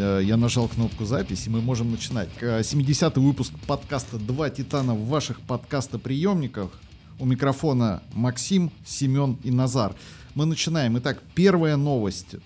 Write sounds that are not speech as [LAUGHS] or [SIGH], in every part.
Э, я нажал кнопку запись, и мы можем начинать. 70-й выпуск подкаста «Два титана» в ваших подкастоприемниках. У микрофона Максим, Семен и Назар. Мы начинаем. Итак, первая новость.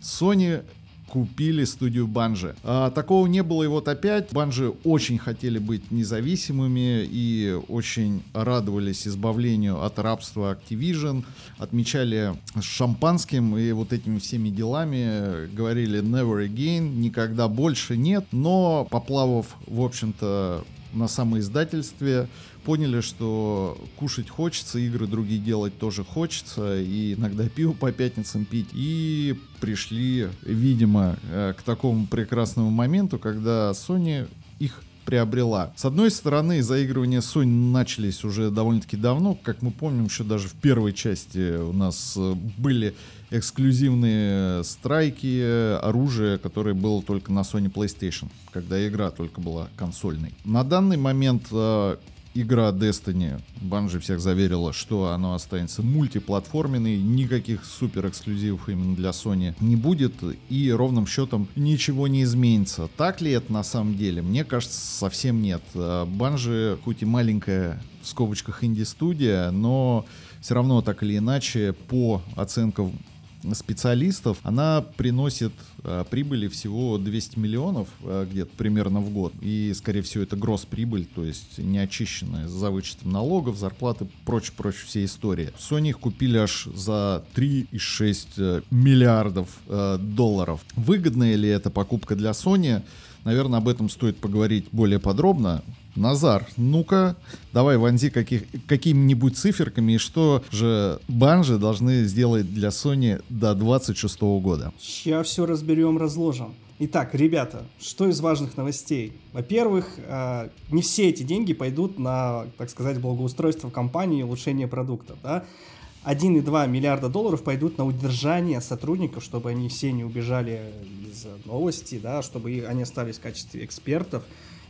Sony купили студию Банжи. А, такого не было и вот опять. Банжи очень хотели быть независимыми и очень радовались избавлению от рабства Activision. Отмечали шампанским и вот этими всеми делами. Говорили never again, никогда больше нет. Но поплавав, в общем-то, на самоиздательстве, поняли, что кушать хочется, игры другие делать тоже хочется, и иногда пиво по пятницам пить. И пришли, видимо, э, к такому прекрасному моменту, когда Sony их приобрела. С одной стороны, заигрывания Sony начались уже довольно-таки давно. Как мы помним, еще даже в первой части у нас э, были эксклюзивные страйки, оружие, которое было только на Sony PlayStation, когда игра только была консольной. На данный момент э, игра Destiny, Bungie всех заверила, что оно останется мультиплатформенной, никаких супер эксклюзивов именно для Sony не будет, и ровным счетом ничего не изменится. Так ли это на самом деле? Мне кажется, совсем нет. Bungie, хоть и маленькая в скобочках инди-студия, но все равно так или иначе по оценкам специалистов, она приносит э, прибыли всего 200 миллионов э, где-то примерно в год. И, скорее всего, это гросс прибыль, то есть не очищенная за вычетом налогов, зарплаты, прочее-прочее, все истории. Sony их купили аж за 3,6 э, миллиардов э, долларов. Выгодная ли эта покупка для Sony? Наверное, об этом стоит поговорить более подробно. Назар, ну-ка, давай вонзи каких, какими-нибудь циферками, и что же банжи должны сделать для Sony до 26 года? Сейчас все разберем, разложим. Итак, ребята, что из важных новостей? Во-первых, э, не все эти деньги пойдут на, так сказать, благоустройство компании и улучшение продуктов. Да? 1,2 миллиарда долларов пойдут на удержание сотрудников, чтобы они все не убежали из новости, да, чтобы они остались в качестве экспертов.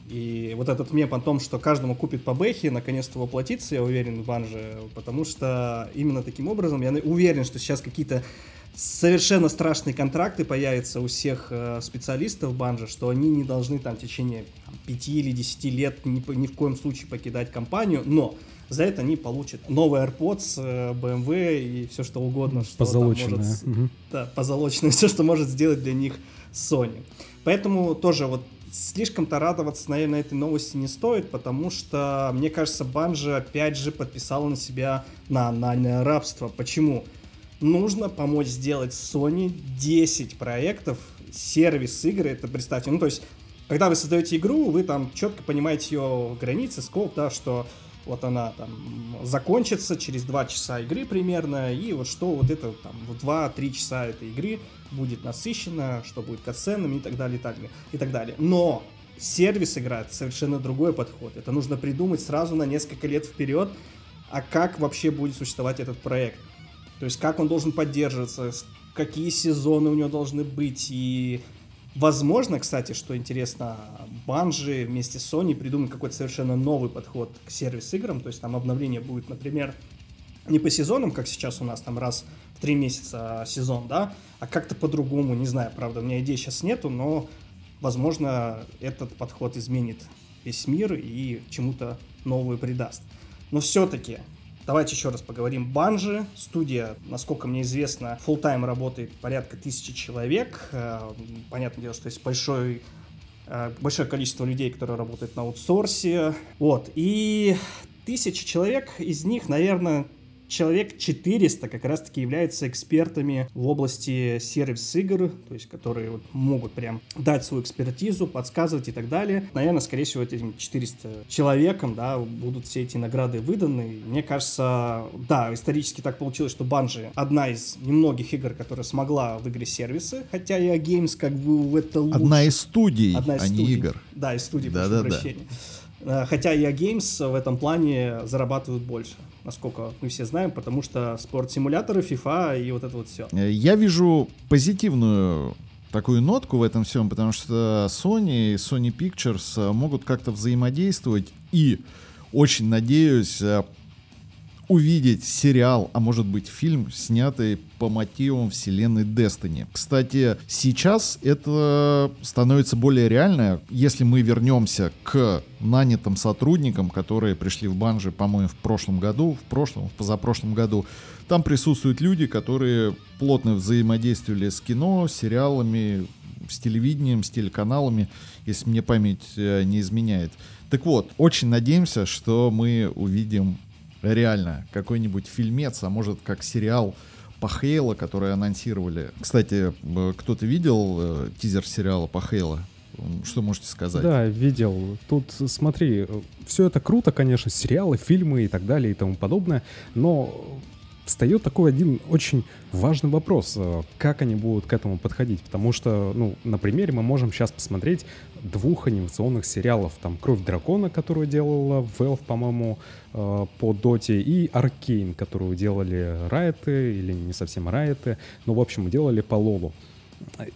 И вот этот мем о том, что каждому купит по бэхе, наконец-то воплотится, я уверен, в банже, потому что именно таким образом я уверен, что сейчас какие-то совершенно страшные контракты появятся у всех э, специалистов банжа, что они не должны там в течение там, 5 или 10 лет ни, ни в коем случае покидать компанию, но за это они получат новый AirPods, э, BMW и все что угодно, что позолоченное. может, угу. да, позолоченное, [LAUGHS] все, что может сделать для них Sony. Поэтому тоже вот слишком-то радоваться, наверное, этой новости не стоит, потому что, мне кажется, Банжи опять же подписала на себя на анальное рабство. Почему? Нужно помочь сделать Sony 10 проектов, сервис игры, это представьте, ну то есть, когда вы создаете игру, вы там четко понимаете ее границы, скоп, да, что вот она там закончится через 2 часа игры примерно, и вот что вот это там в 2-3 часа этой игры будет насыщено, что будет катсценами и так далее, и так далее, и так далее. Но сервис играет совершенно другой подход. Это нужно придумать сразу на несколько лет вперед, а как вообще будет существовать этот проект. То есть как он должен поддерживаться, какие сезоны у него должны быть и Возможно, кстати, что интересно, Банжи вместе с Sony придумают какой-то совершенно новый подход к сервис-играм, то есть там обновление будет, например, не по сезонам, как сейчас у нас там раз в три месяца сезон, да, а как-то по-другому, не знаю, правда, у меня идей сейчас нету, но, возможно, этот подход изменит весь мир и чему-то новую придаст. Но все-таки Давайте еще раз поговорим. Банжи, студия, насколько мне известно, full тайм работает порядка тысячи человек. Э, понятное дело, что есть большой э, большое количество людей, которые работают на аутсорсе. Вот. И тысячи человек, из них, наверное, человек 400 как раз-таки являются экспертами в области сервис-игр, то есть которые вот могут прям дать свою экспертизу, подсказывать и так далее. Наверное, скорее всего, этим 400 человекам, да, будут все эти награды выданы. Мне кажется, да, исторически так получилось, что Bungie одна из немногих игр, которая смогла выиграть сервисы, хотя и Games как бы в это лучше. Одна из студий, одна из а студий. не игр. Да, из студий, да, прошу да, прощения. Да. Хотя я Games в этом плане зарабатывают больше насколько мы все знаем, потому что спорт-симуляторы, FIFA и вот это вот все. Э, я вижу позитивную такую нотку в этом всем, потому что Sony и Sony Pictures э, могут как-то взаимодействовать и очень надеюсь, э, увидеть сериал, а может быть фильм, снятый по мотивам вселенной Destiny. Кстати, сейчас это становится более реально, если мы вернемся к нанятым сотрудникам, которые пришли в Банжи, по-моему, в прошлом году, в прошлом, в позапрошлом году. Там присутствуют люди, которые плотно взаимодействовали с кино, сериалами, с телевидением, с телеканалами, если мне память э, не изменяет. Так вот, очень надеемся, что мы увидим реально какой-нибудь фильмец, а может как сериал по Хейла, который анонсировали. Кстати, кто-то видел э, тизер сериала по Хейла? Что можете сказать? Да, видел. Тут, смотри, все это круто, конечно, сериалы, фильмы и так далее и тому подобное, но встает такой один очень важный вопрос, э, как они будут к этому подходить, потому что, ну, на примере мы можем сейчас посмотреть двух анимационных сериалов, там «Кровь дракона», которую делала Valve, по-моему, э, по Доте, и «Аркейн», которую делали Райты, или не совсем Райты, но, в общем, делали по Лолу.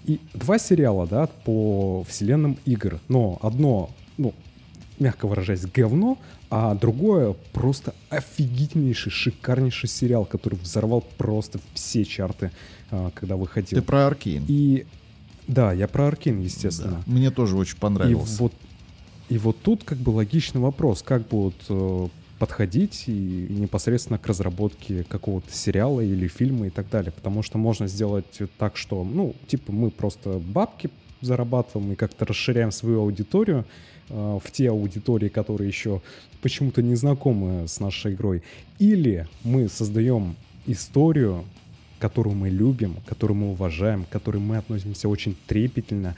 И два сериала, да, по вселенным игр, но одно, мягко выражаясь, говно, а другое просто офигительнейший, шикарнейший сериал, который взорвал просто все чарты, а, когда выходил. Ты про Аркейн. И да, я про Аркейн, естественно. Да, мне тоже очень понравился. И вот, и вот тут как бы логичный вопрос, как будут э, подходить и, и непосредственно к разработке какого-то сериала или фильма и так далее. Потому что можно сделать так, что, ну, типа мы просто бабки зарабатываем и как-то расширяем свою аудиторию, в те аудитории, которые еще почему-то не знакомы с нашей игрой. Или мы создаем историю, которую мы любим, которую мы уважаем, к которой мы относимся очень трепетно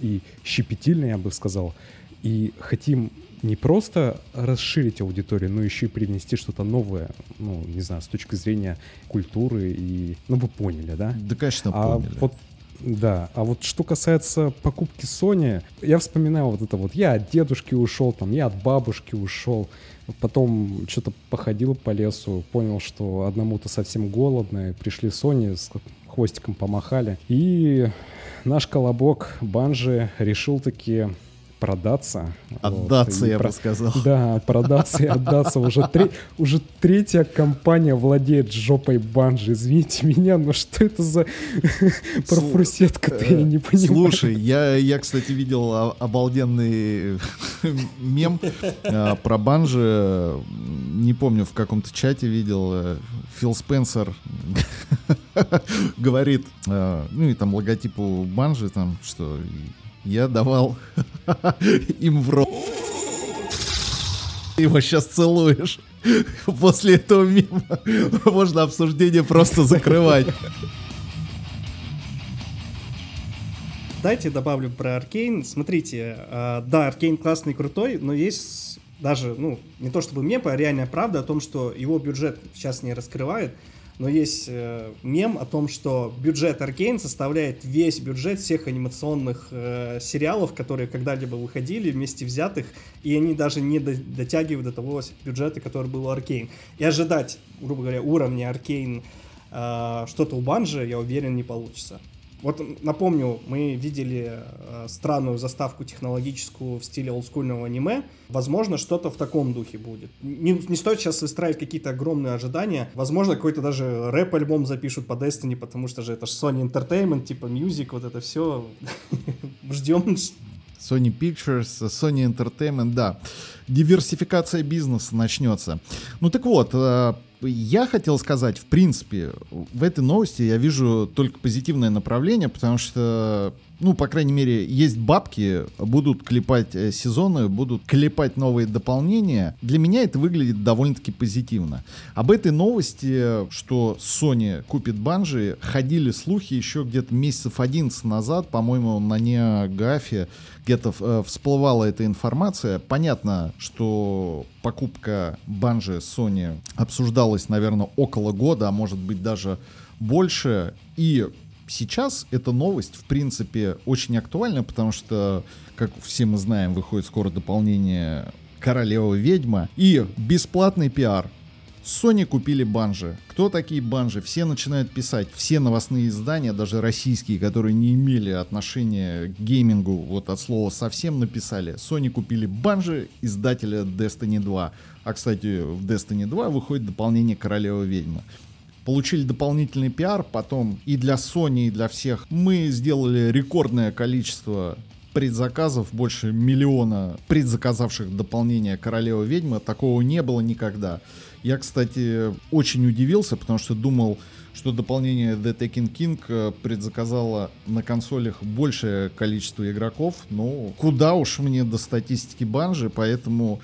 и щепетильно, я бы сказал, и хотим не просто расширить аудиторию, но еще и принести что-то новое, ну, не знаю, с точки зрения культуры и... Ну, вы поняли, да? Да, конечно, а поняли. Вот да, а вот что касается покупки Sony, я вспоминаю вот это вот, я от дедушки ушел, там, я от бабушки ушел, потом что-то походил по лесу, понял, что одному-то совсем голодно, пришли Sony с хвостиком помахали, и наш колобок Банжи решил таки продаться. Отдаться, вот, я про... бы сказал. Да, продаться и отдаться. Уже, три... уже третья компания владеет жопой банжи. Извините меня, но что это за [LAUGHS] профурсетка-то, я не понимаю. Слушай, я, я кстати, видел обалденный [LAUGHS] мем а, про банжи. Не помню, в каком-то чате видел. Э, Фил Спенсер [LAUGHS] говорит, ну и там логотипу банжи, там, что я давал [LAUGHS] им в рот. Ты его сейчас целуешь. После этого мимо можно обсуждение просто закрывать. Дайте добавлю про Аркейн. Смотрите, э, да, Аркейн классный, крутой, но есть даже, ну, не то чтобы мем, а реальная правда о том, что его бюджет сейчас не раскрывает но есть э, мем о том, что бюджет Аркейн составляет весь бюджет всех анимационных э, сериалов, которые когда-либо выходили вместе взятых, и они даже не до, дотягивают до того бюджета, который был у Аркейн. И ожидать, грубо говоря, уровня Аркейн э, что-то у Банжи, я уверен, не получится. Вот напомню, мы видели э, странную заставку технологическую в стиле олдскульного аниме. Возможно, что-то в таком духе будет. Не, не стоит сейчас выстраивать какие-то огромные ожидания. Возможно, какой-то даже рэп-альбом запишут по Destiny, потому что же это же Sony Entertainment, типа Music, вот это все. [LAUGHS] Ждем. Sony Pictures, Sony Entertainment, да. Диверсификация бизнеса начнется. Ну так вот, э, я хотел сказать, в принципе, в этой новости я вижу только позитивное направление, потому что, ну, по крайней мере, есть бабки, будут клепать э, сезоны, будут клепать новые дополнения. Для меня это выглядит довольно-таки позитивно. Об этой новости, что Sony купит банжи, ходили слухи еще где-то месяцев 11 назад, по-моему, на Неогафе где-то э, всплывала эта информация. Понятно, что покупка банжи Sony обсуждалась, наверное, около года, а может быть даже больше. И сейчас эта новость, в принципе, очень актуальна, потому что, как все мы знаем, выходит скоро дополнение «Королева ведьма» и бесплатный пиар Sony купили банжи. Кто такие банжи? Все начинают писать. Все новостные издания, даже российские, которые не имели отношения к геймингу, вот от слова совсем написали. Sony купили банжи издателя Destiny 2. А, кстати, в Destiny 2 выходит дополнение Королева Ведьма получили дополнительный пиар, потом и для Sony, и для всех. Мы сделали рекордное количество предзаказов, больше миллиона предзаказавших дополнение Королева Ведьмы. Такого не было никогда. Я, кстати, очень удивился, потому что думал, что дополнение The Taken King э, предзаказало на консолях большее количество игроков. Но куда уж мне до статистики банжи, поэтому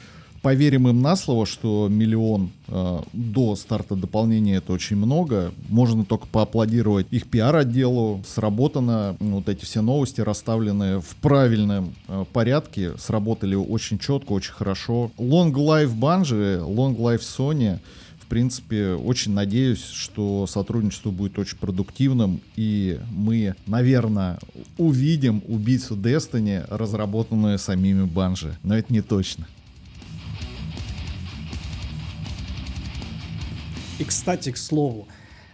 поверим им на слово, что миллион э, до старта дополнения это очень много. Можно только поаплодировать их пиар-отделу. Сработано, вот эти все новости расставлены в правильном э, порядке, сработали очень четко, очень хорошо. Long Life Bungie, Long Life Sony в принципе, очень надеюсь, что сотрудничество будет очень продуктивным, и мы, наверное, увидим убийцу Destiny, разработанную самими Банжи. Но это не точно. И, кстати, к слову,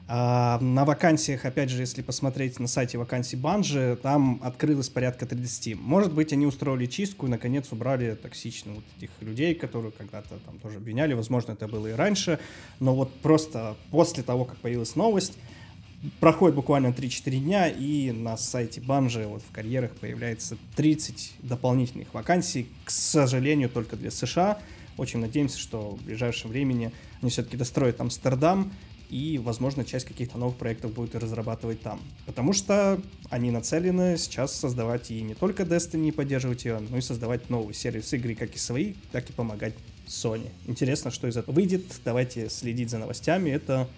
а, на вакансиях, опять же, если посмотреть на сайте вакансий Банжи, там открылось порядка 30. Может быть, они устроили чистку и, наконец, убрали токсичных вот этих людей, которые когда-то там тоже обвиняли. Возможно, это было и раньше. Но вот просто после того, как появилась новость, проходит буквально 3-4 дня, и на сайте Банжи вот в карьерах появляется 30 дополнительных вакансий. К сожалению, только для США. Очень надеемся, что в ближайшем времени они все-таки достроят Амстердам, и, возможно, часть каких-то новых проектов будет и разрабатывать там. Потому что они нацелены сейчас создавать и не только Destiny, поддерживать ее, но и создавать новые сервисы игры, как и свои, так и помогать Sony. Интересно, что из этого выйдет. Давайте следить за новостями. Это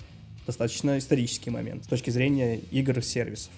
достаточно исторический момент с точки зрения игр и сервисов.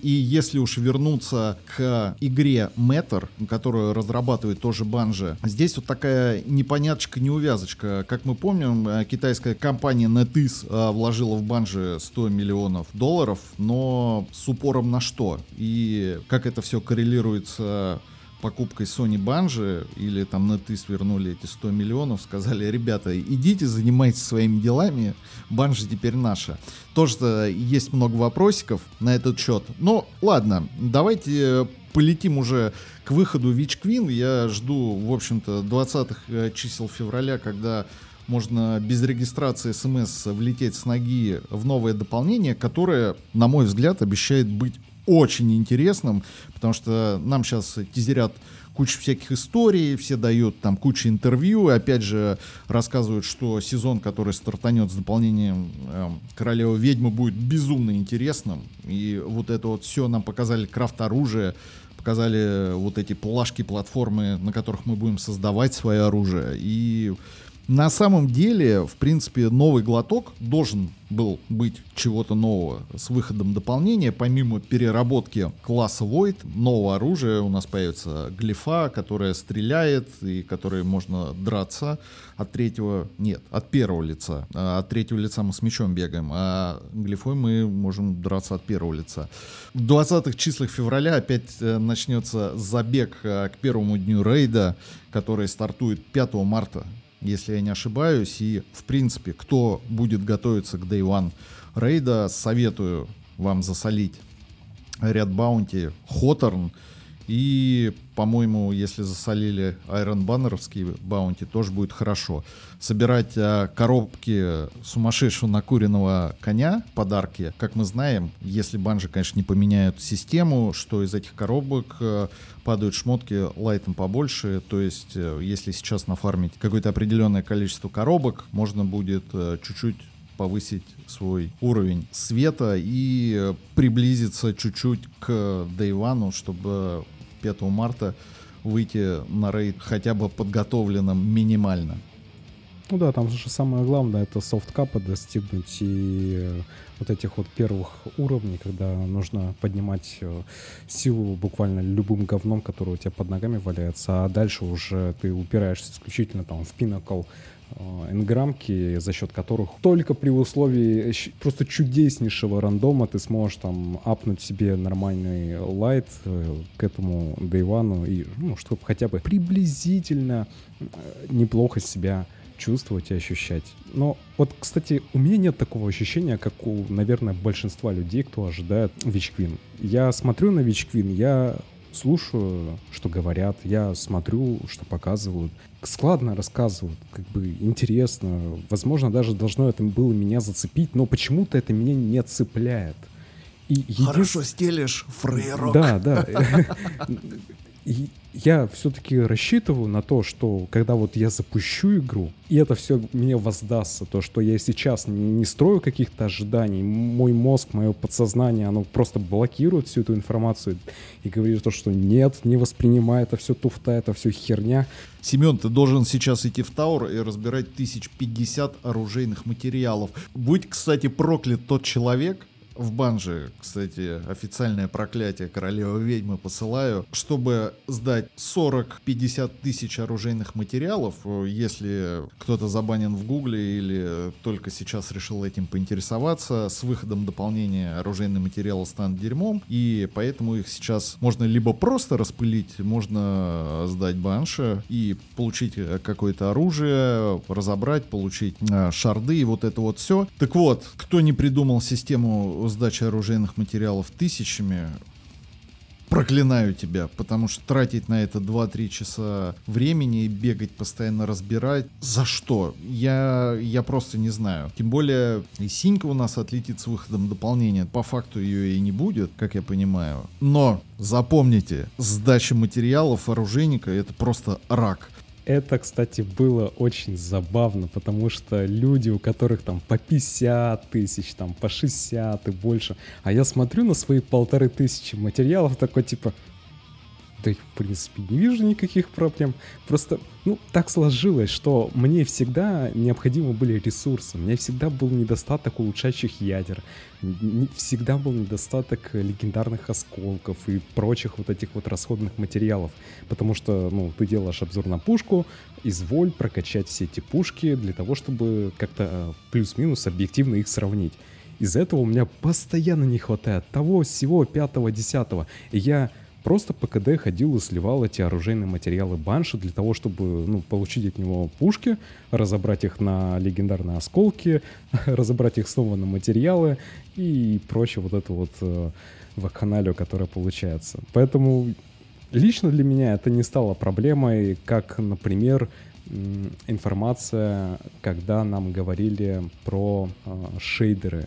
И если уж вернуться к игре Matter, которую разрабатывает тоже Банжи, здесь вот такая непоняточка, неувязочка. Как мы помним, э, китайская компания NetEase э, вложила в Банжи 100 миллионов долларов, но с упором на что? И как это все коррелируется покупкой Sony Banjo или там NetEase вернули эти 100 миллионов, сказали, ребята, идите, занимайтесь своими делами, Банжи теперь наша. Тоже есть много вопросиков на этот счет. Но ладно, давайте полетим уже к выходу Witch Queen. Я жду, в общем-то, 20-х э, чисел февраля, когда можно без регистрации смс влететь с ноги в новое дополнение, которое, на мой взгляд, обещает быть очень интересным, потому что нам сейчас тизерят кучу всяких историй, все дают там кучу интервью, и опять же рассказывают, что сезон, который стартанет с дополнением э, Королевы Ведьмы, будет безумно интересным. И вот это вот все нам показали крафт оружия, показали вот эти плашки, платформы, на которых мы будем создавать свое оружие. И на самом деле, в принципе, новый глоток должен был быть чего-то нового с выходом дополнения. Помимо переработки класса Void, нового оружия у нас появится глифа, которая стреляет и которой можно драться от третьего, нет, от первого лица. А от третьего лица мы с мечом бегаем, а глифой мы можем драться от первого лица. В 20-х числах февраля опять э, начнется забег э, к первому дню рейда, который стартует 5 марта если я не ошибаюсь. И, в принципе, кто будет готовиться к Day One рейда, советую вам засолить ряд баунти Хоторн и, по-моему, если засолили Iron Баннеровский баунти, тоже будет хорошо. Собирать а, коробки сумасшедшего накуренного коня, подарки, как мы знаем, если банжи, конечно, не поменяют систему, что из этих коробок а, падают шмотки лайтом побольше. То есть, а, если сейчас нафармить какое-то определенное количество коробок, можно будет а, чуть-чуть повысить свой уровень света и приблизиться чуть-чуть к One, чтобы 5 марта выйти на рейд хотя бы подготовленным минимально. Ну да, там же самое главное это софткапа достигнуть и э, вот этих вот первых уровней, когда нужно поднимать э, силу буквально любым говном, который у тебя под ногами валяется, а дальше уже ты упираешься исключительно там в пинакл Э, энграммки, за счет которых только при условии просто чудеснейшего рандома ты сможешь там апнуть себе нормальный лайт э, к этому дейвану и ну, чтобы хотя бы приблизительно э, неплохо себя чувствовать и ощущать. Но вот, кстати, у меня нет такого ощущения, как у, наверное, большинства людей, кто ожидает Queen. Я смотрю на Queen, я слушаю, что говорят, я смотрю, что показывают. Складно рассказывают, как бы интересно. Возможно, даже должно это было меня зацепить, но почему-то это меня не цепляет. И един... Хорошо стелишь, фрейрок. Да, да. [LAUGHS] [LAUGHS] И я все-таки рассчитываю на то, что когда вот я запущу игру, и это все мне воздастся, то, что я сейчас не, не строю каких-то ожиданий, мой мозг, мое подсознание, оно просто блокирует всю эту информацию и говорит то, что нет, не воспринимай, это все туфта, это все херня. Семен, ты должен сейчас идти в Таур и разбирать тысяч пятьдесят оружейных материалов. Будь, кстати, проклят тот человек, в банже, кстати, официальное проклятие королевы ведьмы посылаю, чтобы сдать 40-50 тысяч оружейных материалов, если кто-то забанен в гугле или только сейчас решил этим поинтересоваться, с выходом дополнения оружейные материалы станут дерьмом, и поэтому их сейчас можно либо просто распылить, можно сдать банше и получить какое-то оружие, разобрать, получить шарды и вот это вот все. Так вот, кто не придумал систему сдачи оружейных материалов тысячами, проклинаю тебя, потому что тратить на это 2-3 часа времени и бегать, постоянно разбирать, за что? Я, я просто не знаю. Тем более, и синька у нас отлетит с выходом дополнения. По факту ее и не будет, как я понимаю. Но запомните, сдача материалов оружейника это просто рак. Это, кстати, было очень забавно, потому что люди, у которых там по 50 тысяч, там по 60 и больше, а я смотрю на свои полторы тысячи материалов такой типа, да в принципе, не вижу никаких проблем. Просто, ну, так сложилось, что мне всегда необходимы были ресурсы. Меня всегда был недостаток улучшающих ядер. Всегда был недостаток легендарных осколков и прочих вот этих вот расходных материалов. Потому что, ну, ты делаешь обзор на пушку, изволь прокачать все эти пушки для того, чтобы как-то э, плюс-минус объективно их сравнить. Из-за этого у меня постоянно не хватает того, всего, пятого, десятого. И я просто по КД ходил и сливал эти оружейные материалы Банши для того, чтобы ну, получить от него пушки, разобрать их на легендарные осколки, [LAUGHS] разобрать их снова на материалы и прочее вот это вот э, вакханалию, которая получается. Поэтому лично для меня это не стало проблемой, как, например, информация, когда нам говорили про э, шейдеры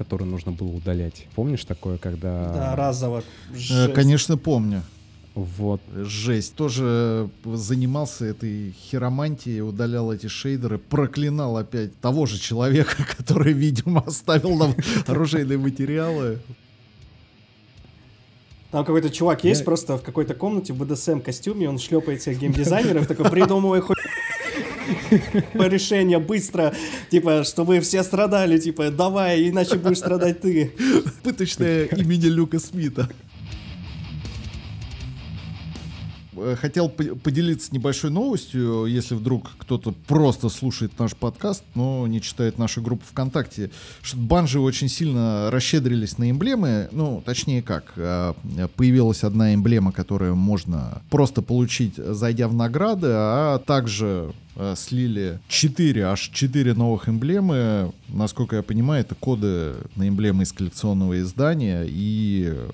который нужно было удалять. Помнишь такое, когда... Да, разово. Э, Жесть. Конечно, помню. Вот. Жесть. Тоже занимался этой хиромантией, удалял эти шейдеры, проклинал опять того же человека, [LAUGHS] который, видимо, оставил нам [LAUGHS] оружейные материалы. Там какой-то чувак есть просто в какой-то комнате в БДСМ костюме, он шлепает всех геймдизайнеров, такой придумывай хоть [LAUGHS] решение быстро, типа, чтобы все страдали, типа, давай, иначе будешь страдать ты. [LAUGHS] Пыточное имени Люка Смита. Э, хотел поделиться небольшой новостью, если вдруг кто-то просто слушает наш подкаст, но не читает нашу группу ВКонтакте, что банжи очень сильно расщедрились на эмблемы, ну, точнее как, э, появилась одна эмблема, которую можно просто получить, зайдя в награды, а также слили 4, аж 4 новых эмблемы. Насколько я понимаю, это коды на эмблемы из коллекционного издания, и э,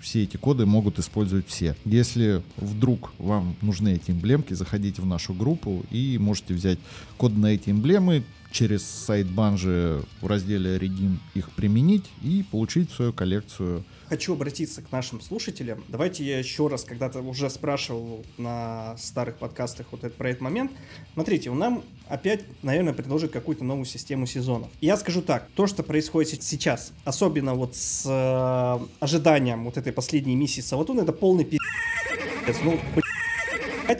все эти коды могут использовать все. Если вдруг вам нужны эти эмблемки, заходите в нашу группу и можете взять коды на эти эмблемы, через сайт Банжи в разделе Redeem их применить и получить свою коллекцию хочу обратиться к нашим слушателям. Давайте я еще раз, когда-то уже спрашивал на старых подкастах вот этот, про этот момент. Смотрите, он нам опять, наверное, предложит какую-то новую систему сезонов. И я скажу так, то, что происходит сейчас, особенно вот с э, ожиданием вот этой последней миссии Саватун, это полный пи***ц. Ну,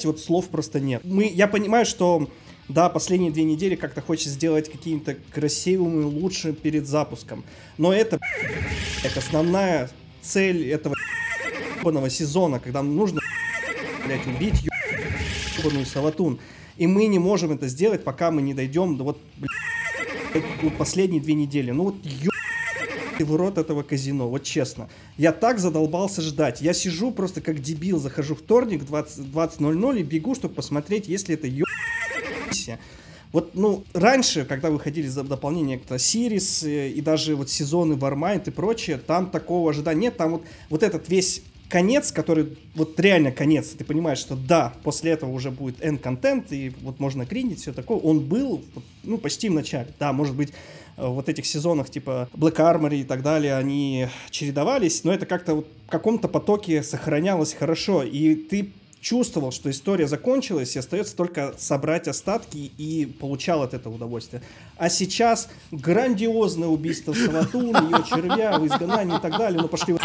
вот слов просто нет. Мы, я понимаю, что да, последние две недели как-то хочется сделать какими-то красивыми, лучше перед запуском. Но это, это основная цель этого ебаного сезона, когда нужно, блядь, убить ебаную Саватун. И мы не можем это сделать, пока мы не дойдем до вот, блядь, последние две недели. Ну вот, еб в рот этого казино, вот честно. Я так задолбался ждать. Я сижу просто как дебил, захожу вторник 20.00 20 и бегу, чтобы посмотреть, если это еб миссия. Вот, ну, раньше, когда выходили за дополнение к Сирис э, и даже вот сезоны Warmind и прочее, там такого ожидания нет. Там вот, вот этот весь конец, который вот реально конец, ты понимаешь, что да, после этого уже будет end контент и вот можно гриндить, все такое, он был, ну, почти в начале. Да, может быть, э, вот этих сезонах типа Black Armor и так далее, они чередовались, но это как-то вот в каком-то потоке сохранялось хорошо, и ты чувствовал, что история закончилась, и остается только собрать остатки и получал от этого удовольствие. А сейчас грандиозное убийство Саватуны, ее червя, в изгнании и так далее. Ну, пошли будет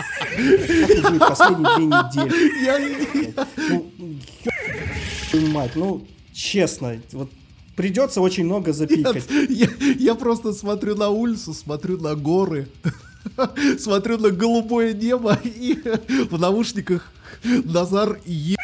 последние две недели. Ну, мать, ну, честно, вот придется очень много запикать. я, я просто смотрю на улицу, смотрю на горы, [LAUGHS] смотрю на голубое небо и в наушниках Назар е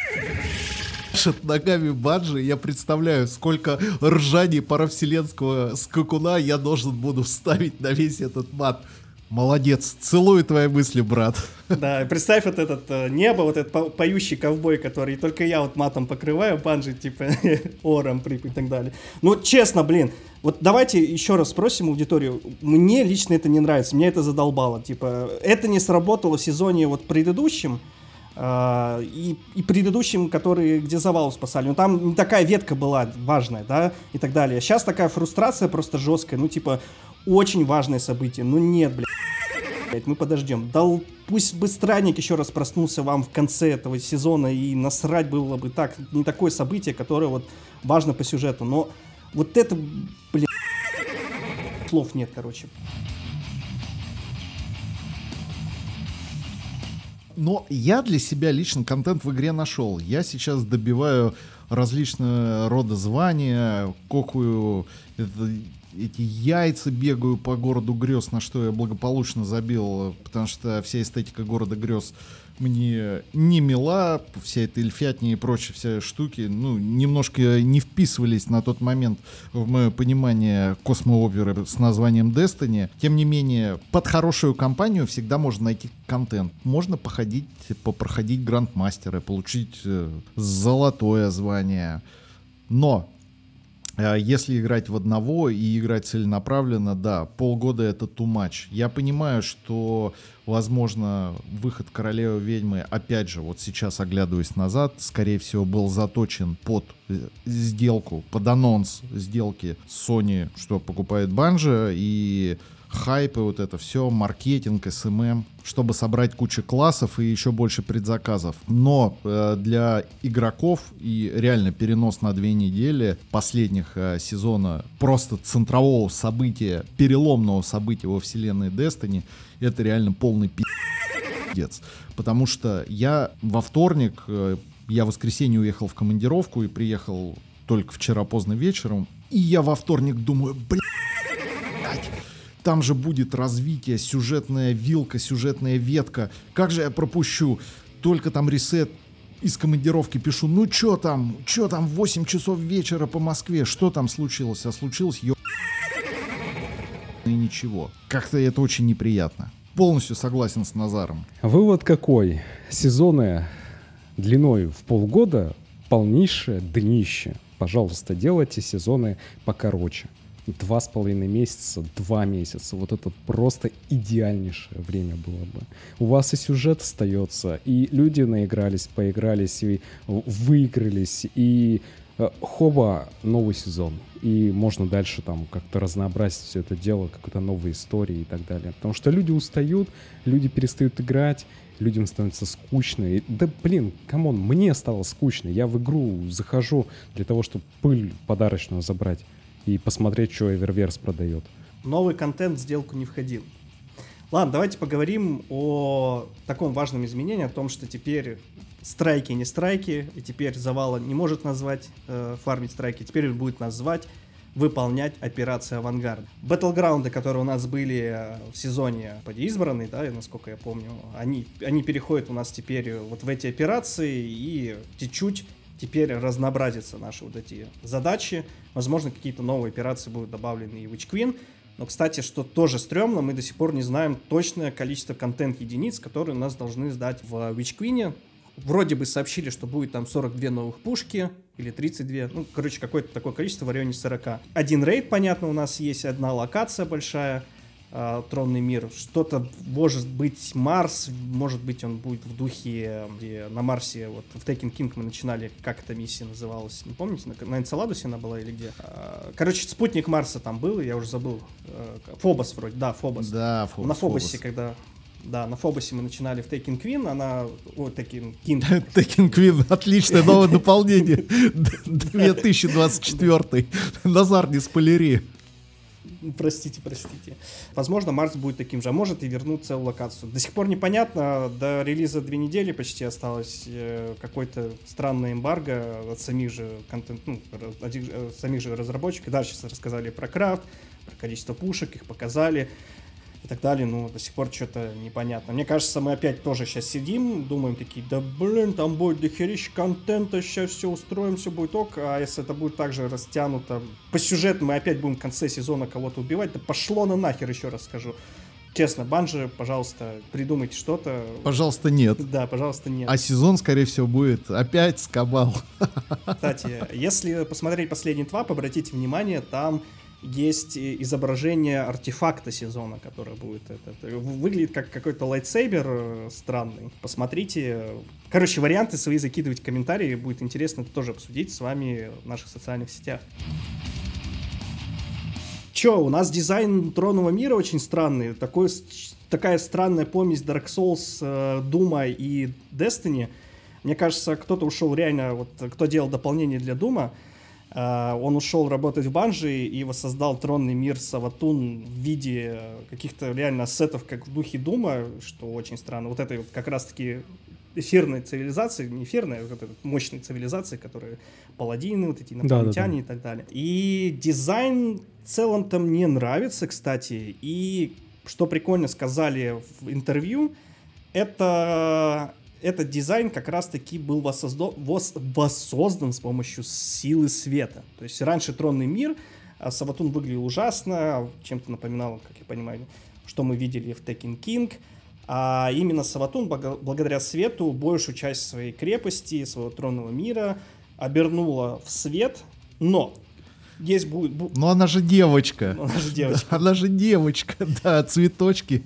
машет ногами Баджи, я представляю, сколько ржаний паравселенского скакуна я должен буду вставить на весь этот мат. Молодец, целую твои мысли, брат. Да, представь вот этот э, небо, вот этот по поющий ковбой, который только я вот матом покрываю, банджи, типа, [LAUGHS] ором, прип и так далее. Ну, честно, блин, вот давайте еще раз спросим аудиторию. Мне лично это не нравится, меня это задолбало. Типа, это не сработало в сезоне вот предыдущем, Uh, и, и предыдущим, которые, где завал спасали. Ну, там не такая ветка была важная, да, и так далее. Сейчас такая фрустрация просто жесткая, ну, типа, очень важное событие. Ну, нет, блядь, мы подождем. Да пусть бы странник еще раз проснулся вам в конце этого сезона, и насрать было бы так, не такое событие, которое вот важно по сюжету, но вот это, блядь, слов нет, короче. Но я для себя лично контент в игре нашел. Я сейчас добиваю различные рода звания, кокую это, эти яйца бегаю по городу грез, на что я благополучно забил, потому что вся эстетика города грез мне не мила, вся эта эльфятня и прочие все штуки, ну, немножко не вписывались на тот момент в мое понимание космооперы с названием Destiny. Тем не менее, под хорошую компанию всегда можно найти контент. Можно походить, попроходить грандмастера, получить э, золотое звание. Но если играть в одного и играть целенаправленно, да, полгода это too much. Я понимаю, что, возможно, выход Королевы Ведьмы, опять же, вот сейчас оглядываясь назад, скорее всего, был заточен под э, сделку, под анонс сделки Sony, что покупает Bungie, и хайпы, вот это все, маркетинг, СММ, чтобы собрать кучу классов и еще больше предзаказов. Но э, для игроков и реально перенос на две недели последних э, сезона просто центрового события, переломного события во вселенной Destiny, это реально полный пиздец. Потому что я во вторник, э, я в воскресенье уехал в командировку и приехал только вчера поздно вечером, и я во вторник думаю, блядь, там же будет развитие, сюжетная вилка, сюжетная ветка. Как же я пропущу? Только там ресет из командировки пишу, ну чё там, чё там, 8 часов вечера по Москве, что там случилось? А случилось, ё... И ничего. Как-то это очень неприятно. Полностью согласен с Назаром. Вывод какой? Сезоны длиной в полгода полнейшее днище. Пожалуйста, делайте сезоны покороче два с половиной месяца, два месяца. Вот это просто идеальнейшее время было бы. У вас и сюжет остается, и люди наигрались, поигрались, и выигрались, и э, хоба, новый сезон. И можно дальше там как-то разнообразить все это дело, какой-то новые истории и так далее. Потому что люди устают, люди перестают играть, людям становится скучно. И, да блин, come on, мне стало скучно. Я в игру захожу для того, чтобы пыль подарочную забрать и посмотреть, что Eververse продает. Новый контент в сделку не входил. Ладно, давайте поговорим о таком важном изменении, о том, что теперь страйки не страйки, и теперь Завала не может назвать э, фармить страйки, теперь будет назвать выполнять операцию «Авангард». Батлграунды, которые у нас были э, в сезоне поди избранный, да, насколько я помню, они, они переходят у нас теперь вот в эти операции и чуть-чуть теперь разнообразятся наши вот эти задачи. Возможно, какие-то новые операции будут добавлены и в Witch Queen. Но, кстати, что тоже стрёмно, мы до сих пор не знаем точное количество контент-единиц, которые нас должны сдать в Witch Queen. Вроде бы сообщили, что будет там 42 новых пушки или 32, ну, короче, какое-то такое количество в районе 40. Один рейд, понятно, у нас есть, одна локация большая, э, Тронный мир. Что-то может быть Марс, может быть он будет в духе, где на Марсе, вот в Taken King мы начинали, как эта миссия называлась, не помните, на, на Энцеладусе она была или где? Э, короче, спутник Марса там был, я уже забыл. Э, Фобос вроде, да, Фобос. Да, Фобос. На Фобосе, Фобос. когда да, на Фобосе мы начинали в Taken Queen, она... О, Taken King. [LAUGHS] Taken Queen, отличное новое [LAUGHS] дополнение. [LAUGHS] 2024. Назар, не спойлери. [LAUGHS] Простите, простите. Возможно, Марс будет таким же, а может и вернуть целую локацию. До сих пор непонятно, до релиза две недели почти осталось э, какой-то странный эмбарго от самих же контент, ну, от э, самих же разработчиков. Дальше рассказали про крафт, про количество пушек, их показали и так далее, ну, до сих пор что-то непонятно. Мне кажется, мы опять тоже сейчас сидим, думаем такие, да блин, там будет дохерища контента, сейчас все устроим, все будет ок, а если это будет также растянуто, по сюжету мы опять будем в конце сезона кого-то убивать, да пошло на нахер, еще раз скажу. Честно, Банжи, пожалуйста, придумайте что-то. Пожалуйста, нет. Да, пожалуйста, нет. А сезон, скорее всего, будет опять скабал. Кстати, если посмотреть последний твап, обратите внимание, там есть изображение артефакта сезона, который будет этот. Выглядит как какой-то лайтсейбер э, странный. Посмотрите. Короче, варианты свои закидывать в комментарии. Будет интересно это тоже обсудить с вами в наших социальных сетях. Чё, у нас дизайн тронного мира очень странный. Такой, такая странная помесь Dark Souls, Дума э, и Destiny. Мне кажется, кто-то ушел реально, вот кто делал дополнение для Дума, он ушел работать в Банжи и воссоздал тронный мир Саватун в виде каких-то реально ассетов, как в духе Дума, что очень странно. Вот этой вот как раз-таки эфирной цивилизации, не эфирной, а вот этой мощной цивилизации, которые паладины, вот эти инопланетяне да, да, да. и так далее. И дизайн в целом-то мне нравится, кстати. И что прикольно сказали в интервью, это этот дизайн как раз-таки был воссоздан, воссоздан с помощью силы света. То есть раньше тронный мир, а Саватун выглядел ужасно, чем-то напоминал, как я понимаю, что мы видели в Tekken King. А именно Саватун, благодаря свету, большую часть своей крепости, своего тронного мира обернула в свет, но есть будет... Но она же девочка. [LAUGHS] Она же девочка. Она же девочка, да, цветочки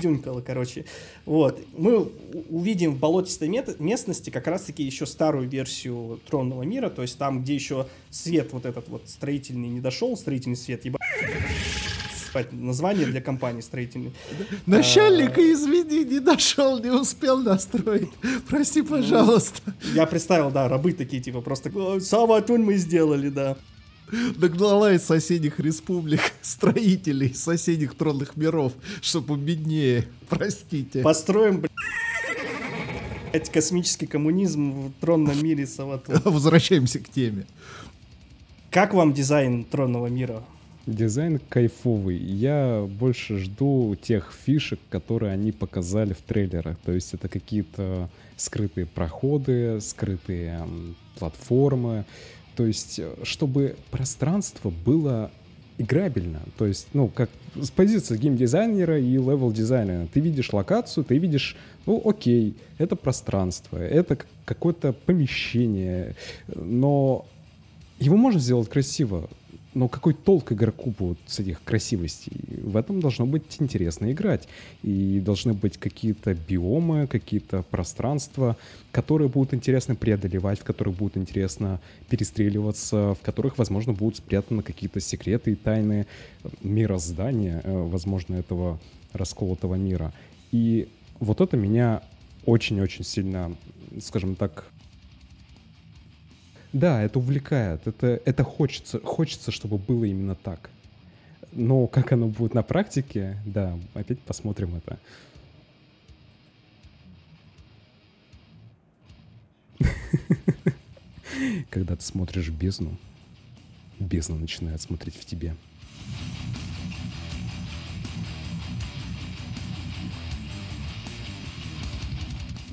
дюнькало, короче. Вот. Мы увидим в болотистой местности как раз-таки еще старую версию Тронного мира, то есть там, где еще свет вот этот вот строительный не дошел, строительный свет, еба название для компании строительной. Начальник, а... извини, не дошел, не успел настроить. Прости, пожалуйста. Я представил, да, рабы такие, типа, просто Саватунь мы сделали, да догнала из соседних республик [LAUGHS] строителей соседних тронных миров, чтобы беднее. Простите. Построим, блядь, космический коммунизм в тронном мире Савату. [LAUGHS] Возвращаемся к теме. Как вам дизайн тронного мира? Дизайн кайфовый. Я больше жду тех фишек, которые они показали в трейлерах. То есть это какие-то скрытые проходы, скрытые платформы, то есть, э, чтобы пространство было играбельно. То есть, ну, как с позиции геймдизайнера и левел-дизайнера. Ты видишь локацию, ты видишь, ну, окей, это пространство, это какое-то помещение, но его можно сделать красиво. Но какой толк игроку будет с этих красивостей? В этом должно быть интересно играть. И должны быть какие-то биомы, какие-то пространства, которые будут интересно преодолевать, в которых будет интересно перестреливаться, в которых, возможно, будут спрятаны какие-то секреты и тайны мироздания, э, возможно, этого расколотого мира. И вот это меня очень-очень сильно, скажем так, да, это увлекает, это, это хочется, хочется, чтобы было именно так. Но как оно будет на практике, да, опять посмотрим это. [LAUGHS] Когда ты смотришь в бездну, бездна начинает смотреть в тебе.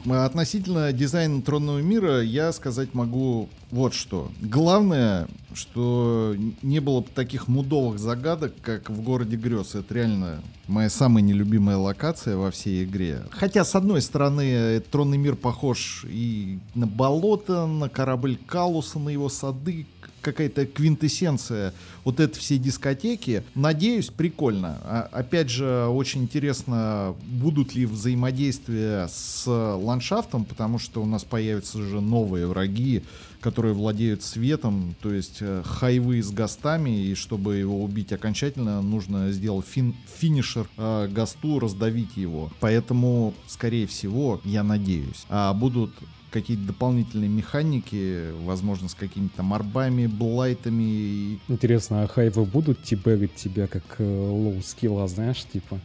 Относительно дизайна тронного мира я сказать могу вот что. Главное, что не было таких мудовых загадок, как в городе грез. Это реально моя самая нелюбимая локация во всей игре. Хотя, с одной стороны, тронный мир похож и на болото, на корабль Калуса, на его сады, какая-то квинтэссенция вот это все дискотеки. Надеюсь, прикольно. А, опять же, очень интересно, будут ли взаимодействия с ландшафтом, потому что у нас появятся же новые враги, которые владеют светом, то есть э, хайвы с гастами, и чтобы его убить окончательно, нужно сделать фин финишер э, гасту, раздавить его. Поэтому, скорее всего, я надеюсь, а будут какие-то дополнительные механики, возможно, с какими-то морбами, блайтами. Интересно, а хайвы будут тибегать тебя как э, low skill а, знаешь, типа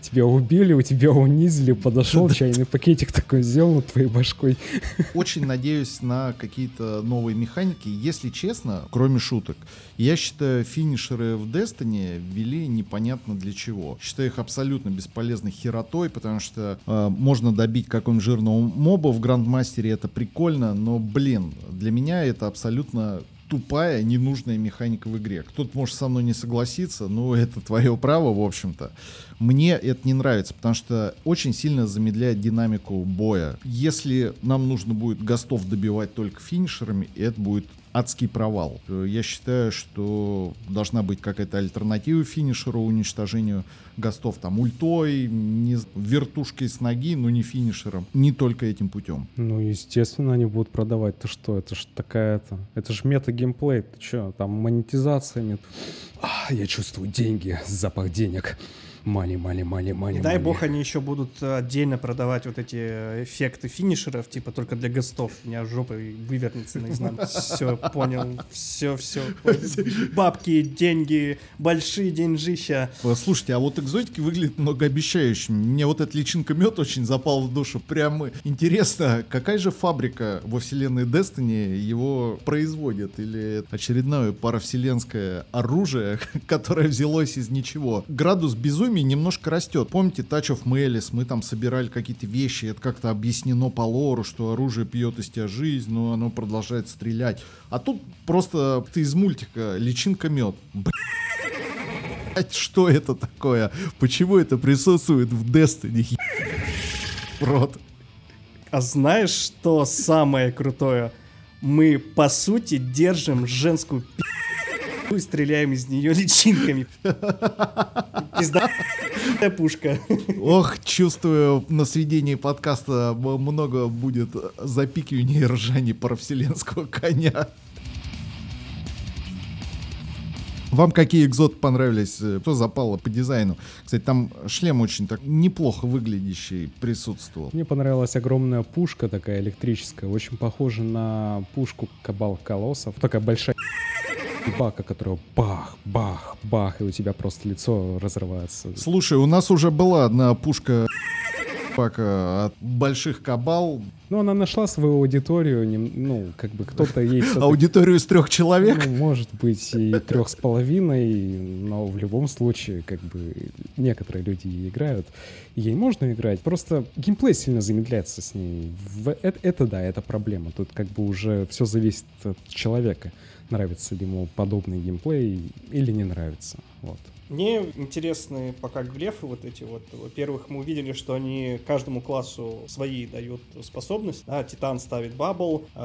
Тебя убили, у тебя унизили, подошел чайный пакетик такой сделал над твоей башкой. Очень надеюсь на какие-то новые механики. Если честно, кроме шуток, я считаю финишеры в Destiny ввели непонятно для чего. Считаю их абсолютно бесполезной херотой, потому что э, можно добить какого-нибудь жирного моба в Грандмастере, это прикольно, но, блин, для меня это абсолютно тупая, ненужная механика в игре. Кто-то может со мной не согласиться, но это твое право, в общем-то. Мне это не нравится, потому что очень сильно замедляет динамику боя. Если нам нужно будет гостов добивать только финишерами, это будет адский провал. Я считаю, что должна быть какая-то альтернатива финишеру, уничтожению гостов. Там ультой, не вертушкой с ноги, но не финишером. Не только этим путем. Ну, естественно, они будут продавать. Ты что? Это ж такая-то... Это ж мета-геймплей. Ты что? Там монетизация. Мет... А, я чувствую деньги, запах денег. Мани, мани, мани, мани. Дай бог, они еще будут отдельно продавать вот эти эффекты финишеров, типа только для гостов. У меня жопа вывернется наизнанку. [LAUGHS] Все, понял. Все, все. Бабки, деньги, большие деньжища. Слушайте, а вот экзотики выглядят многообещающими. Мне вот эта личинка мед очень запал в душу. Прямо интересно, какая же фабрика во вселенной Destiny его производит? Или очередное паравселенское оружие, [LAUGHS] которое взялось из ничего? Градус безумия безумии немножко растет. Помните Touch of Melis, мы там собирали какие-то вещи, это как-то объяснено по лору, что оружие пьет из тебя жизнь, но оно продолжает стрелять. А тут просто ты из мультика личинка мед. Что это такое? Почему это присутствует в Destiny? Рот. А знаешь, что самое крутое? Мы, по сути, держим женскую пи*** и стреляем из нее личинками. Пизда пушка. Ох, чувствую, на сведении подкаста много будет запикивания и ржаний паравселенского коня. Вам какие экзоты понравились? Что запало по дизайну? Кстати, там шлем очень так неплохо выглядящий присутствовал. Мне понравилась огромная пушка такая электрическая, очень похожа на пушку Кабал Колоссов. Такая большая бака, которая бах, бах, бах, и у тебя просто лицо разрывается. Слушай, у нас уже была одна пушка пока от больших кабал. Ну, она нашла свою аудиторию, ну, как бы кто-то ей... Аудиторию из трех человек? Ну, может быть, и трех с половиной, но в любом случае, как бы, некоторые люди играют, ей можно играть, просто геймплей сильно замедляется с ней. Это, это да, это проблема. Тут как бы уже все зависит от человека нравится ли ему подобный геймплей или не нравится. Вот. Мне интересны пока глефы вот эти вот. Во-первых, мы увидели, что они каждому классу свои дают способность. Да, Титан ставит бабл, э,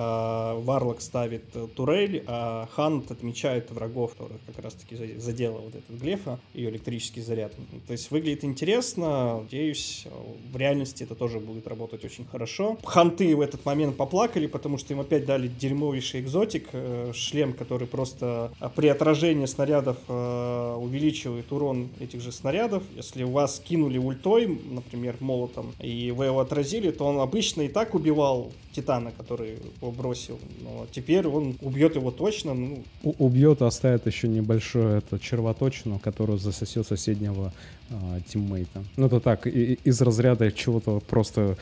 Варлок ставит турель, а Хант отмечает врагов, которые как раз-таки задела вот этот глефа, ее электрический заряд. То есть выглядит интересно. Надеюсь, в реальности это тоже будет работать очень хорошо. Ханты в этот момент поплакали, потому что им опять дали дерьмовейший экзотик, э, шлем, который просто при отражении снарядов э, увеличивает увеличивает урон этих же снарядов. Если у вас кинули ультой, например, молотом, и вы его отразили, то он обычно и так убивал Титана, который его бросил. Но теперь он убьет его точно. Ну... убьет, оставит еще небольшую это, червоточину, которую засосет соседнего э, тиммейта. Ну это так, и, из разряда чего-то просто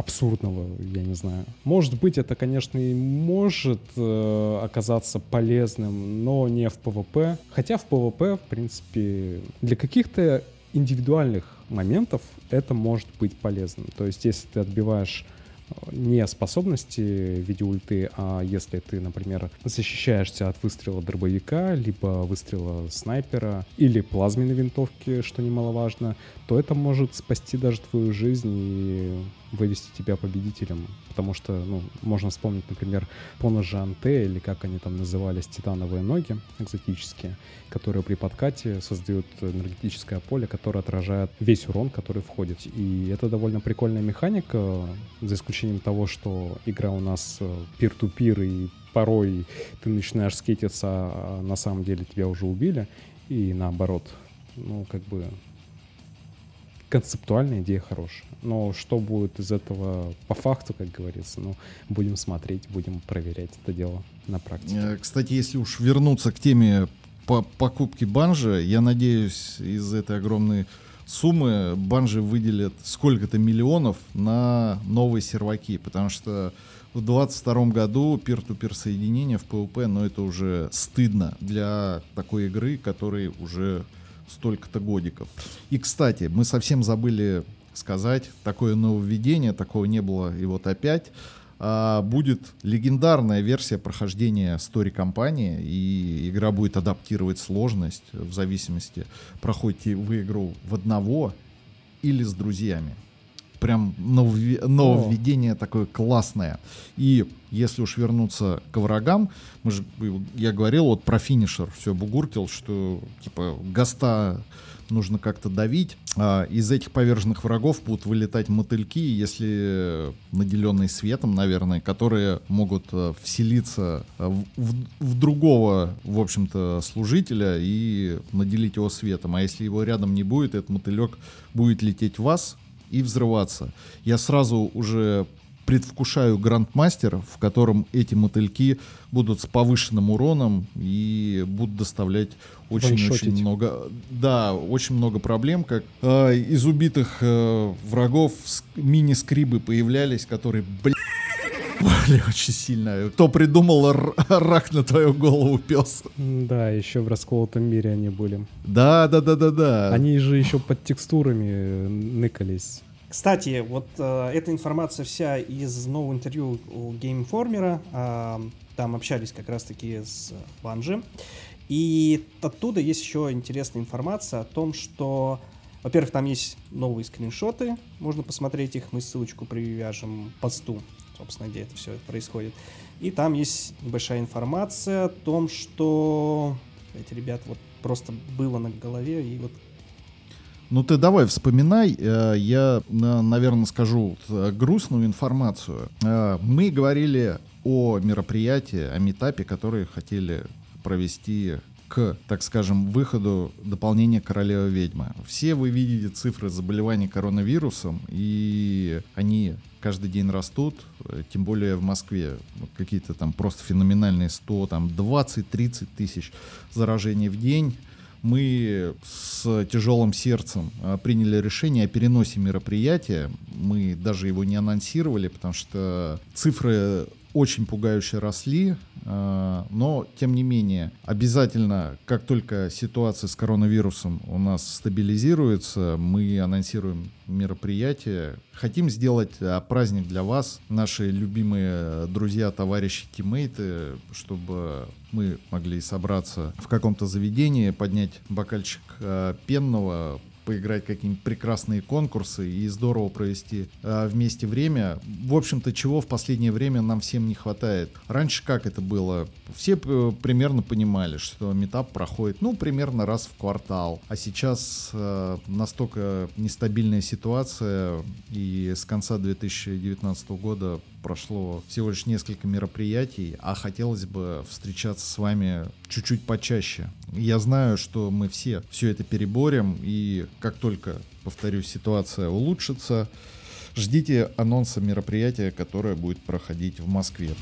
абсурдного, я не знаю. Может быть, это, конечно, и может э, оказаться полезным, но не в ПВП. Хотя в ПВП, в принципе, для каких-то индивидуальных моментов это может быть полезно. То есть, если ты отбиваешь не способности в виде ульты, а если ты, например, защищаешься от выстрела дробовика, либо выстрела снайпера или плазменной винтовки, что немаловажно, то это может спасти даже твою жизнь и вывести тебя победителем. Потому что, ну, можно вспомнить, например, поножи Анте, или как они там назывались, титановые ноги экзотические, которые при подкате создают энергетическое поле, которое отражает весь урон, который входит. И это довольно прикольная механика, за исключением того, что игра у нас пир-ту-пир, и порой ты начинаешь скейтиться, а на самом деле тебя уже убили, и наоборот. Ну, как бы концептуальная идея хорошая. Но что будет из этого по факту, как говорится, ну, будем смотреть, будем проверять это дело на практике. Э, кстати, если уж вернуться к теме по покупки банжи, я надеюсь, из этой огромной суммы банжи выделят сколько-то миллионов на новые серваки, потому что в 22 году пир-ту-пир соединение в PvP, но это уже стыдно для такой игры, которой уже столько-то годиков. И, кстати, мы совсем забыли сказать, такое нововведение, такого не было, и вот опять а, будет легендарная версия прохождения стори кампании, и игра будет адаптировать сложность в зависимости, проходите вы игру в одного или с друзьями прям нововведение такое классное. И если уж вернуться к врагам, мы же, я говорил вот про финишер, все бугуртил, что типа гаста нужно как-то давить. А из этих поверженных врагов будут вылетать мотыльки, если наделенные светом, наверное, которые могут э, вселиться в, в, в другого, в общем-то, служителя и наделить его светом. А если его рядом не будет, этот мотылек будет лететь в вас, и взрываться. Я сразу уже предвкушаю грандмастер, в котором эти мотыльки будут с повышенным уроном и будут доставлять очень-очень много, да, очень много проблем, как э, из убитых э, врагов мини-скрибы появлялись, которые, блядь, Блин, [LAUGHS] очень сильно. Кто придумал рак на твою голову, пес? Да, еще в расколотом мире они были. Да, да, да, да, да. Они же еще под текстурами ныкались. Кстати, вот э, эта информация вся из нового интервью у Game Informer. Э, там общались как раз-таки с Банжи. И оттуда есть еще интересная информация о том, что, во-первых, там есть новые скриншоты, можно посмотреть их, мы ссылочку привяжем посту собственно, где это все происходит. И там есть небольшая информация о том, что эти ребята вот просто было на голове и вот ну ты давай вспоминай, э, я, наверное, скажу грустную информацию. Э, мы говорили о мероприятии, о метапе, которые хотели провести к, так скажем, выходу дополнения «Королева ведьма». Все вы видите цифры заболеваний коронавирусом, и они каждый день растут, тем более в Москве какие-то там просто феноменальные 100, там 20-30 тысяч заражений в день. Мы с тяжелым сердцем а, приняли решение о переносе мероприятия. Мы даже его не анонсировали, потому что цифры очень пугающе росли, а, но тем не менее обязательно, как только ситуация с коронавирусом у нас стабилизируется, мы анонсируем мероприятие. Хотим сделать а, праздник для вас, наши любимые друзья, товарищи, тиммейты, чтобы мы могли собраться в каком-то заведении, поднять бокальчик а, пенного, поиграть какие-нибудь прекрасные конкурсы и здорово провести э, вместе время. В общем-то, чего в последнее время нам всем не хватает. Раньше как это было? Все э, примерно понимали, что метап проходит, ну, примерно раз в квартал. А сейчас э, настолько нестабильная ситуация, и с конца 2019 года прошло всего лишь несколько мероприятий, а хотелось бы встречаться с вами чуть-чуть почаще. Я знаю, что мы все все это переборем, и как только, повторюсь, ситуация улучшится, ждите анонса мероприятия, которое будет проходить в Москве.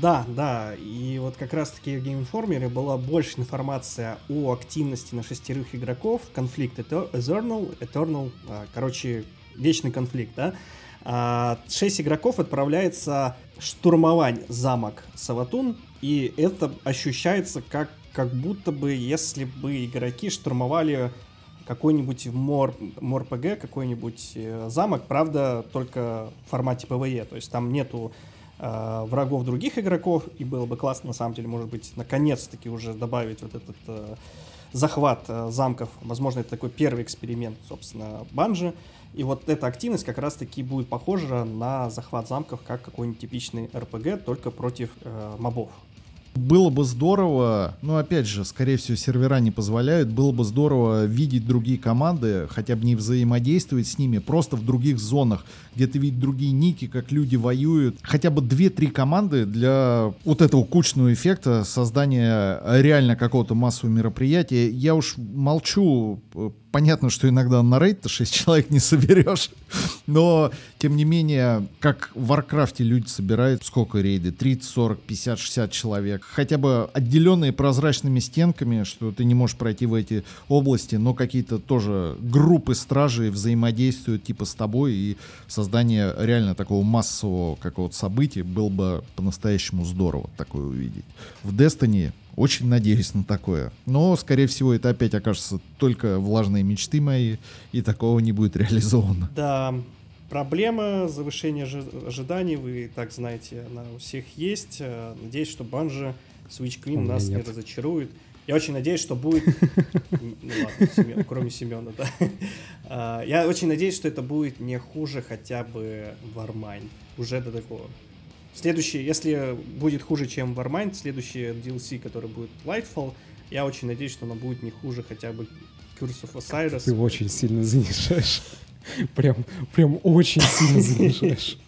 Да, да, и вот как раз-таки в Informer была больше информация о активности на шестерых игроков, конфликт Eternal, Eternal, а, короче, вечный конфликт, да. А 6 игроков отправляется штурмовать замок Саватун, и это ощущается как, как будто бы, если бы игроки штурмовали какой-нибудь мор, MMORPG, какой-нибудь э, замок, правда, только в формате ПВЕ, то есть там нету э, врагов других игроков, и было бы классно, на самом деле, может быть, наконец-таки уже добавить вот этот э, захват э, замков. Возможно, это такой первый эксперимент, собственно, Bungie. И вот эта активность как раз-таки будет похожа на захват замков, как какой-нибудь типичный РПГ, только против э, мобов. Было бы здорово, ну опять же, скорее всего, сервера не позволяют, было бы здорово видеть другие команды, хотя бы не взаимодействовать с ними, просто в других зонах, где ты видишь другие ники, как люди воюют. Хотя бы 2-3 команды для вот этого кучного эффекта создания реально какого-то массового мероприятия. Я уж молчу э, понятно, что иногда на рейд-то 6 [LAUGHS] человек не соберешь, но, тем не менее, как в Варкрафте люди собирают, сколько рейды? 30, 40, 50, 60 человек. Хотя бы отделенные прозрачными стенками, что ты не можешь пройти в эти области, но какие-то тоже группы стражей взаимодействуют типа с тобой, и создание реально такого массового какого-то события было бы по-настоящему здорово такое увидеть. В Destiny очень надеюсь на такое. Но, скорее всего, это опять окажется только влажные мечты мои, и такого не будет [LAUGHS] реализовано. Да, проблема завышения ожиданий, вы и так знаете, она у всех есть. Э, надеюсь, что Банжи Switch Queen нас нет. не разочарует. Я очень надеюсь, что будет... [LAUGHS] Ну ладно, кроме Семена, да. А, [LAUGHS] я очень надеюсь, что это будет не хуже хотя бы Warmind. Уже до такого. Следующий, если будет хуже, чем Warmind, следующий DLC, который будет Lightfall, я очень надеюсь, что оно будет не хуже хотя бы Curse of Osiris. Ты очень сильно занижаешь. [LAUGHS] Прям, прям очень сильно занижаешь.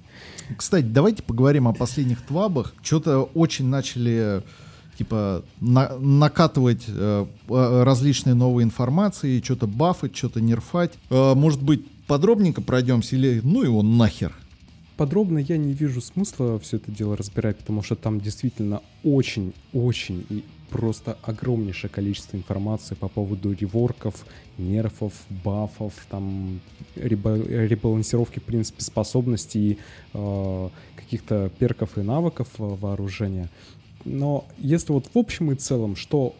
[LAUGHS] Кстати, давайте поговорим о последних твабах. Что-то очень начали типа на, накатывать э, различные новые информации, что-то бафать, что-то нерфать. Э, может быть, подробненько пройдемся или ну его нахер? Подробно я не вижу смысла все это дело разбирать, потому что там действительно очень-очень и просто огромнейшее количество информации по поводу реворков, нерфов, бафов, там ребалансировки, в принципе, способностей, э, каких-то перков и навыков вооружения. Но если вот в общем и целом, что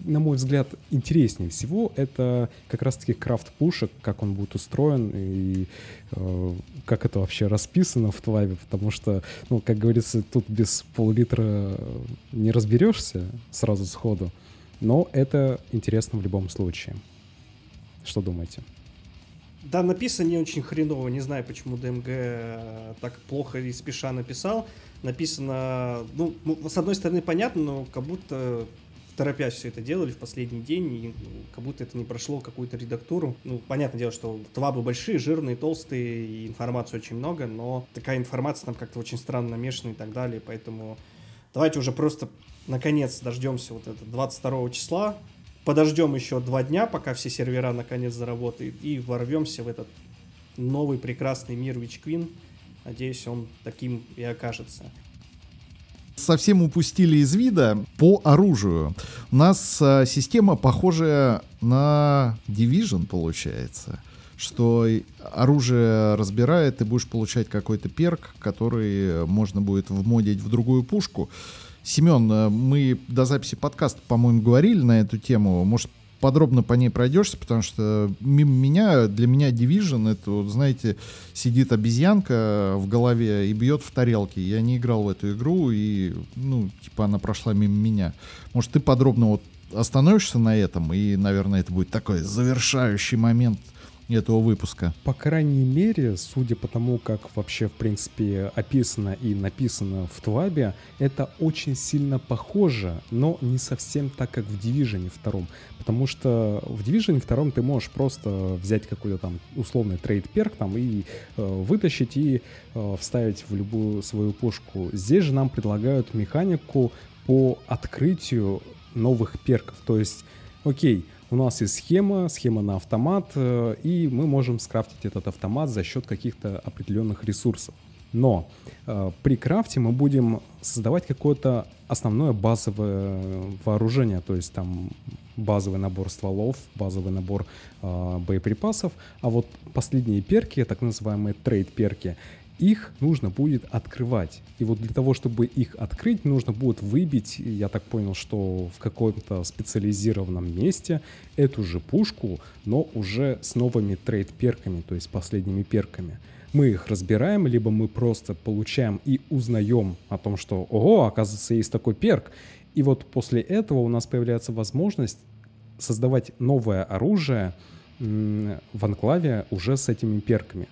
на мой взгляд, интереснее всего это как раз-таки крафт пушек, как он будет устроен и э, как это вообще расписано в твайбе, потому что, ну, как говорится, тут без пол-литра не разберешься сразу сходу, но это интересно в любом случае. Что думаете? Да, написано не очень хреново, не знаю, почему ДМГ так плохо и спеша написал. Написано, ну, с одной стороны, понятно, но как будто торопясь все это делали в последний день, и ну, как будто это не прошло какую-то редактуру. Ну, понятное дело, что твабы большие, жирные, толстые, и информации очень много, но такая информация там как-то очень странно намешана и так далее, поэтому давайте уже просто наконец дождемся вот это 22 числа, подождем еще два дня, пока все сервера наконец заработают, и ворвемся в этот новый прекрасный мир Queen. Надеюсь, он таким и окажется совсем упустили из вида по оружию. У нас а, система похожая на Division, получается что оружие разбирает, ты будешь получать какой-то перк, который можно будет вмодить в другую пушку. Семен, э, мы до записи подкаста, по-моему, говорили на эту тему. Может, подробно по ней пройдешься, потому что мимо меня, для меня Division, это, вот, знаете, сидит обезьянка в голове и бьет в тарелке. Я не играл в эту игру, и, ну, типа, она прошла мимо меня. Может, ты подробно вот остановишься на этом, и, наверное, это будет такой завершающий момент этого выпуска. По крайней мере, судя по тому, как вообще, в принципе, описано и написано в Твабе, это очень сильно похоже, но не совсем так, как в Division 2. Потому что в Division 2 ты можешь просто взять какой-то там условный трейд-перк там и э, вытащить и э, вставить в любую свою пушку. Здесь же нам предлагают механику по открытию новых перков. То есть, окей, у нас есть схема, схема на автомат, э, и мы можем скрафтить этот автомат за счет каких-то определенных ресурсов. Но э, при крафте мы будем создавать какое-то основное базовое вооружение, то есть там базовый набор стволов, базовый набор э, боеприпасов, а вот последние перки, так называемые трейд-перки, их нужно будет открывать. И вот для того, чтобы их открыть, нужно будет выбить, я так понял, что в каком-то специализированном месте эту же пушку, но уже с новыми трейд-перками, то есть последними перками. Мы их разбираем, либо мы просто получаем и узнаем о том, что, ого, оказывается, есть такой перк. И вот после этого у нас появляется возможность создавать новое оружие в анклаве уже с этими перками.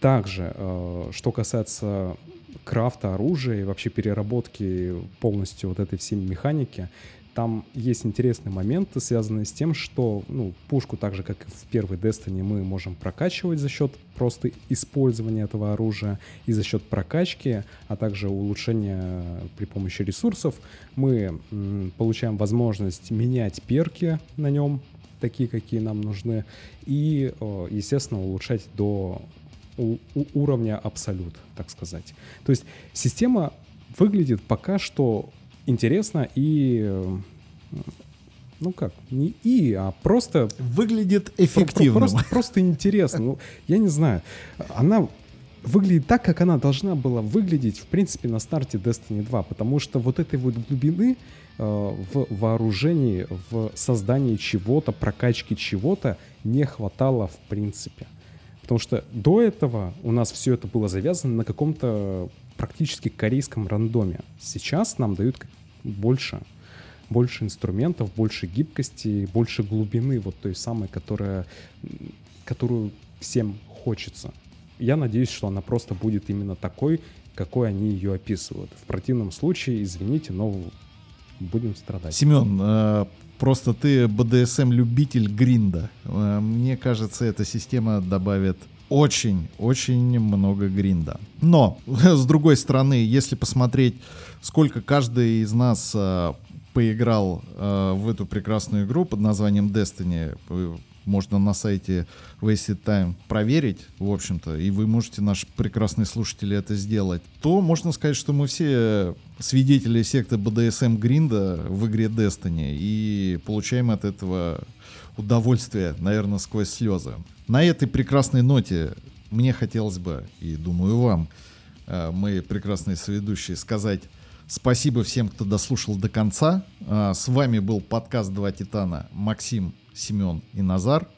Также, э, что касается крафта оружия и вообще переработки полностью вот этой всей механики, там есть интересные моменты, связанные с тем, что ну, пушку, так же как и в первой Destiny, мы можем прокачивать за счет просто использования этого оружия и за счет прокачки, а также улучшения при помощи ресурсов. Мы м, получаем возможность менять перки на нем, такие, какие нам нужны, и, естественно, улучшать до у, у уровня абсолют, так сказать. То есть система выглядит пока что интересно и ну как, не и, а просто... Выглядит эффективно. Просто, просто интересно. Ну, я не знаю. Она выглядит так, как она должна была выглядеть, в принципе, на старте Destiny 2, потому что вот этой вот глубины э, в вооружении, в создании чего-то, прокачке чего-то не хватало в принципе. Потому что до этого у нас все это было завязано на каком-то практически корейском рандоме. Сейчас нам дают больше, больше инструментов, больше гибкости, больше глубины, вот той самой, которая, которую всем хочется. Я надеюсь, что она просто будет именно такой, какой они ее описывают. В противном случае, извините, но будем страдать. Семен, э, Просто ты БДСМ-любитель гринда. Э, мне кажется, эта система добавит очень-очень много гринда. Но, [LAUGHS] с другой стороны, если посмотреть, сколько каждый из нас э, поиграл э, в эту прекрасную игру под названием Destiny, можно на сайте Wasted Time проверить, в общем-то, и вы можете, наши прекрасные слушатели, это сделать, то можно сказать, что мы все свидетели секты BDSM Гринда в игре Destiny и получаем от этого удовольствие, наверное, сквозь слезы. На этой прекрасной ноте мне хотелось бы, и думаю вам, э, мои прекрасные соведущие, сказать спасибо всем, кто дослушал до конца. Э, с вами был подкаст «Два Титана» Максим Семен и Назар.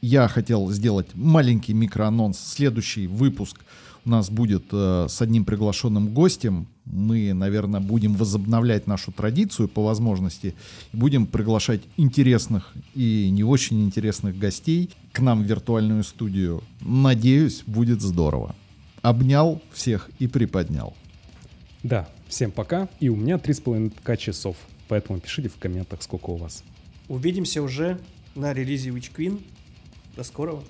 Я хотел сделать маленький микроанонс. Следующий выпуск у нас будет э, с одним приглашенным гостем. Мы, наверное, будем возобновлять нашу традицию по возможности. Будем приглашать интересных и не очень интересных гостей к нам в виртуальную студию. Надеюсь, будет здорово. Обнял всех и приподнял. Да, всем пока. И у меня 3,5 часов. Поэтому пишите в комментах, сколько у вас. Увидимся уже на релизе Witch Queen. До скорого.